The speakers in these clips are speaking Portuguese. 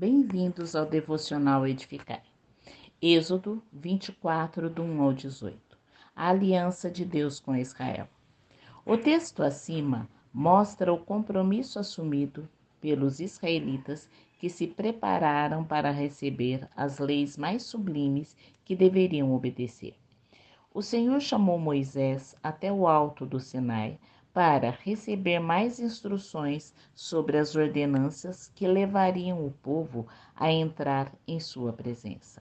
Bem-vindos ao Devocional Edificar. Êxodo 24, do 1 ao 18. A aliança de Deus com Israel. O texto acima mostra o compromisso assumido pelos israelitas que se prepararam para receber as leis mais sublimes que deveriam obedecer. O Senhor chamou Moisés até o alto do Sinai para receber mais instruções sobre as ordenanças que levariam o povo a entrar em sua presença.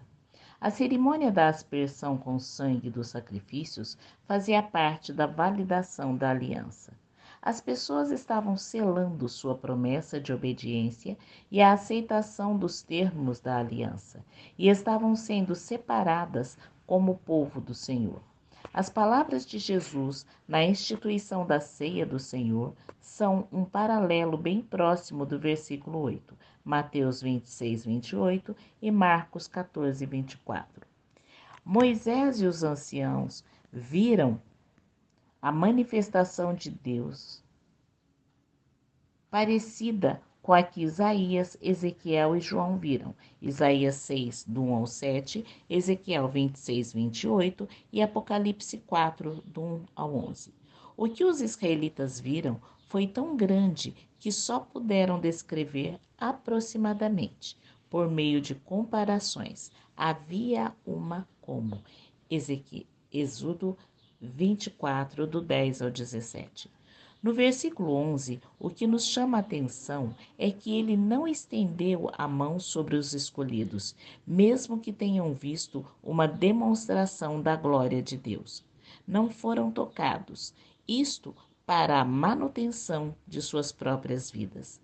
A cerimônia da aspersão com sangue dos sacrifícios fazia parte da validação da aliança. As pessoas estavam selando sua promessa de obediência e a aceitação dos termos da aliança, e estavam sendo separadas como povo do Senhor. As palavras de Jesus na instituição da ceia do Senhor são um paralelo bem próximo do versículo 8, Mateus 26, 28 e Marcos 14, 24. Moisés e os anciãos viram a manifestação de Deus parecida a que Isaías, Ezequiel e João viram. Isaías 6, do 1 ao 7, Ezequiel 26, 28 e Apocalipse 4, do 1 ao 11. O que os israelitas viram foi tão grande que só puderam descrever aproximadamente, por meio de comparações. Havia uma como. Êxodo 24, do 10 ao 17. No versículo 11, o que nos chama a atenção é que ele não estendeu a mão sobre os escolhidos, mesmo que tenham visto uma demonstração da glória de Deus. Não foram tocados, isto para a manutenção de suas próprias vidas.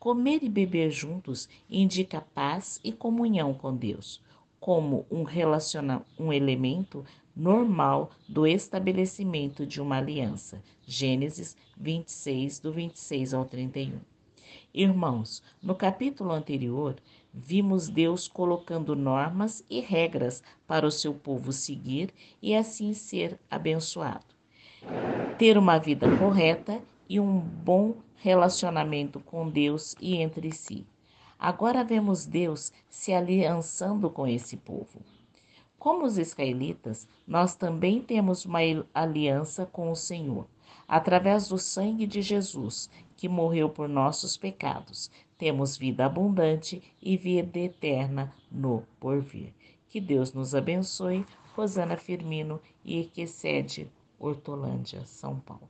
Comer e beber juntos indica paz e comunhão com Deus, como um, um elemento normal do estabelecimento de uma aliança. Gênesis 26, do 26 ao 31. Irmãos, no capítulo anterior, vimos Deus colocando normas e regras para o seu povo seguir e assim ser abençoado. Ter uma vida correta e um bom relacionamento com Deus e entre si. Agora vemos Deus se aliançando com esse povo. Como os israelitas, nós também temos uma aliança com o Senhor. Através do sangue de Jesus, que morreu por nossos pecados, temos vida abundante e vida eterna no porvir. Que Deus nos abençoe. Rosana Firmino e Equecede, Hortolândia, São Paulo.